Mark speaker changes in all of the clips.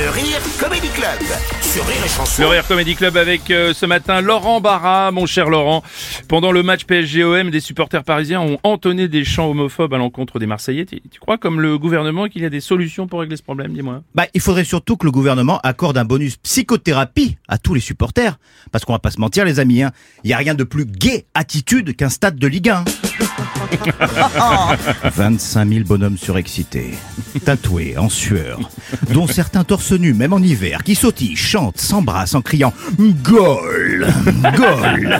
Speaker 1: Le Rire Comedy Club sur Rire et Chanson.
Speaker 2: Le Rire Comedy Club avec euh, ce matin Laurent Barra, mon cher Laurent. Pendant le match PSG-OM, des supporters parisiens ont entonné des chants homophobes à l'encontre des Marseillais. Tu, tu crois, comme le gouvernement, qu'il y a des solutions pour régler ce problème Dis-moi?
Speaker 3: Bah, il faudrait surtout que le gouvernement accorde un bonus psychothérapie à tous les supporters. Parce qu'on va pas se mentir, les amis, hein. Il y a rien de plus gay attitude qu'un stade de Ligue 1. 25 000 bonhommes surexcités, tatoués, en sueur, dont certains torse nus, même en hiver, qui sautillent, chantent, s'embrassent en criant Goal Goal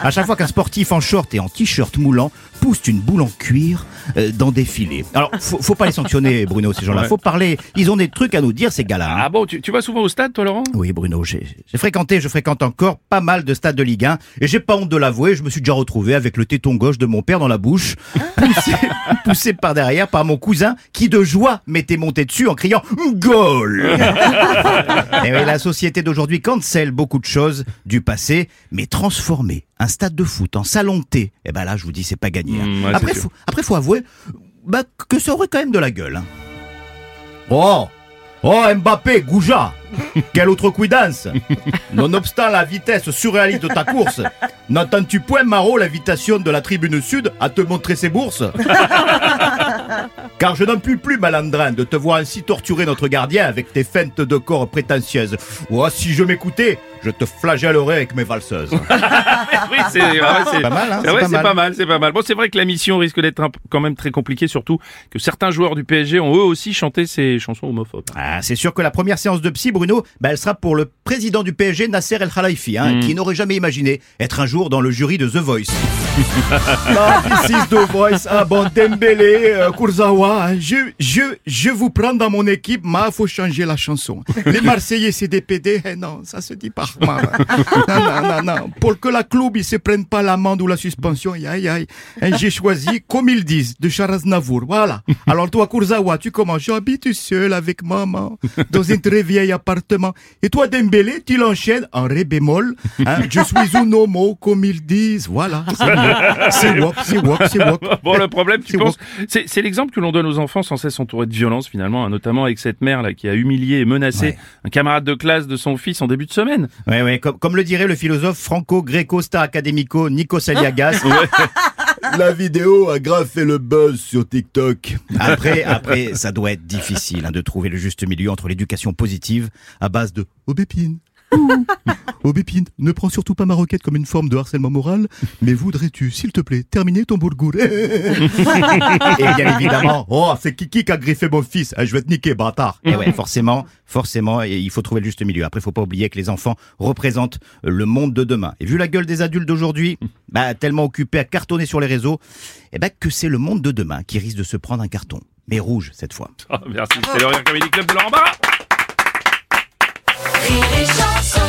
Speaker 3: À chaque fois qu'un sportif en short et en t-shirt moulant pousse une boule en cuir euh, dans des filets. Alors, faut, faut pas les sanctionner, Bruno, ces gens-là.
Speaker 2: Ouais.
Speaker 3: Faut parler. Ils ont des trucs à nous dire, ces gars-là. hein.
Speaker 2: Ah bon, tu, tu vas souvent au stade, toi, Laurent?
Speaker 3: Oui, Bruno, j'ai j'ai fréquenté, je fréquente encore pas mal de stades de Ligue 1 et j'ai pas honte de l'avouer, je me suis déjà retrouvé avec le téton gauche de mon père dans la bouche, poussé, poussé par derrière par mon cousin qui de joie m'était monté dessus en criant Goal Et oui, la société d'aujourd'hui cancelle beaucoup de choses du passé, mais transformer un stade de foot en salon de thé, eh ben là, je vous dis, c'est pas gagné. hein.
Speaker 2: Mmh, ouais,
Speaker 3: après, faut, après, faut avouer bah, que ça aurait quand même de la gueule. hein. Oh Oh Mbappé, Gouja Quelle autre cuidance Nonobstant la vitesse surréaliste de ta course, n'entends-tu point, Maro, l'invitation de la tribune sud à te montrer ses bourses Car je n'en puis plus, malandrin, de te voir ainsi torturer notre gardien avec tes feintes de corps prétentieuses. Oh, si je m'écoutais, je te flagellerais avec mes valseuses.
Speaker 2: Oui, c'est
Speaker 3: Pas mal, hein,
Speaker 2: c'est
Speaker 3: pas mal.
Speaker 2: pas mal, c'est pas mal. Bon, c'est vrai que la mission risque d'être quand même très compliquée, surtout que certains joueurs du PSG ont eux aussi chanté ces chansons homophobes.
Speaker 3: Ah, c'est sûr que la première séance de psy, Bruno, bah, elle sera pour le président du PSG, Nasser El Khalifi, hein, qui n'aurait jamais imaginé être un jour dans le jury de The Voice.
Speaker 4: This is the voice. Ah bon, Dembélé, euh, Kurzawa, hein, je, je, je vous prends dans mon équipe, mais faut changer la chanson. Les Marseillais, c'est des PD, eh non, ça se dit pas. Non, non, non, non. Pour que la club, ils se prennent pas l'amende ou la suspension, aïe, aïe. Hein, J'ai choisi, comme ils disent, de Charaznavour, voilà. Alors toi, Kurzawa, tu commences, j'habite seul avec maman, dans un très vieil appartement. Et toi, Dembélé, tu l'enchaînes en ré bémol, hein, je suis un homo, comme ils disent, voilà. C'est wop, c'est wop, c'est wop.
Speaker 2: Bon, le problème, tu penses, c'est c'est l'exemple que l'on donne aux enfants sans cesse entourés de violence finalement, hein, notamment avec cette mère là qui a humilié et menacé
Speaker 3: Ouais.
Speaker 2: un camarade de classe de son fils en début de semaine.
Speaker 3: Ouais, ouais, comme, comme le dirait le philosophe franco-gréco-star académico Nikos Aliagas.
Speaker 4: La vidéo a grave fait le buzz sur TikTok.
Speaker 3: Après, après, ça doit être difficile hein, de trouver le juste milieu entre l'éducation positive à base de
Speaker 4: Aubépine. Ouh. Aubépine, ne prends surtout pas ma requête comme une forme de harcèlement moral, mais voudrais-tu, s'il te plaît, terminer ton bourgour
Speaker 3: et bien évidemment
Speaker 4: Oh, c'est Kiki qui a griffé mon fils. Eh, je vais te niquer, bâtard.
Speaker 3: Et ouais, forcément, forcément, et il faut trouver le juste milieu. Après, faut pas oublier que les enfants représentent le monde de demain. Et vu la gueule des adultes d'aujourd'hui, bah, tellement occupés à cartonner sur les réseaux, eh ben, que c'est le monde de demain qui risque de se prendre un carton. Mais rouge, cette fois.
Speaker 2: Ah, merci, c'est le Club de Laurent Barra.
Speaker 5: Rire et chanson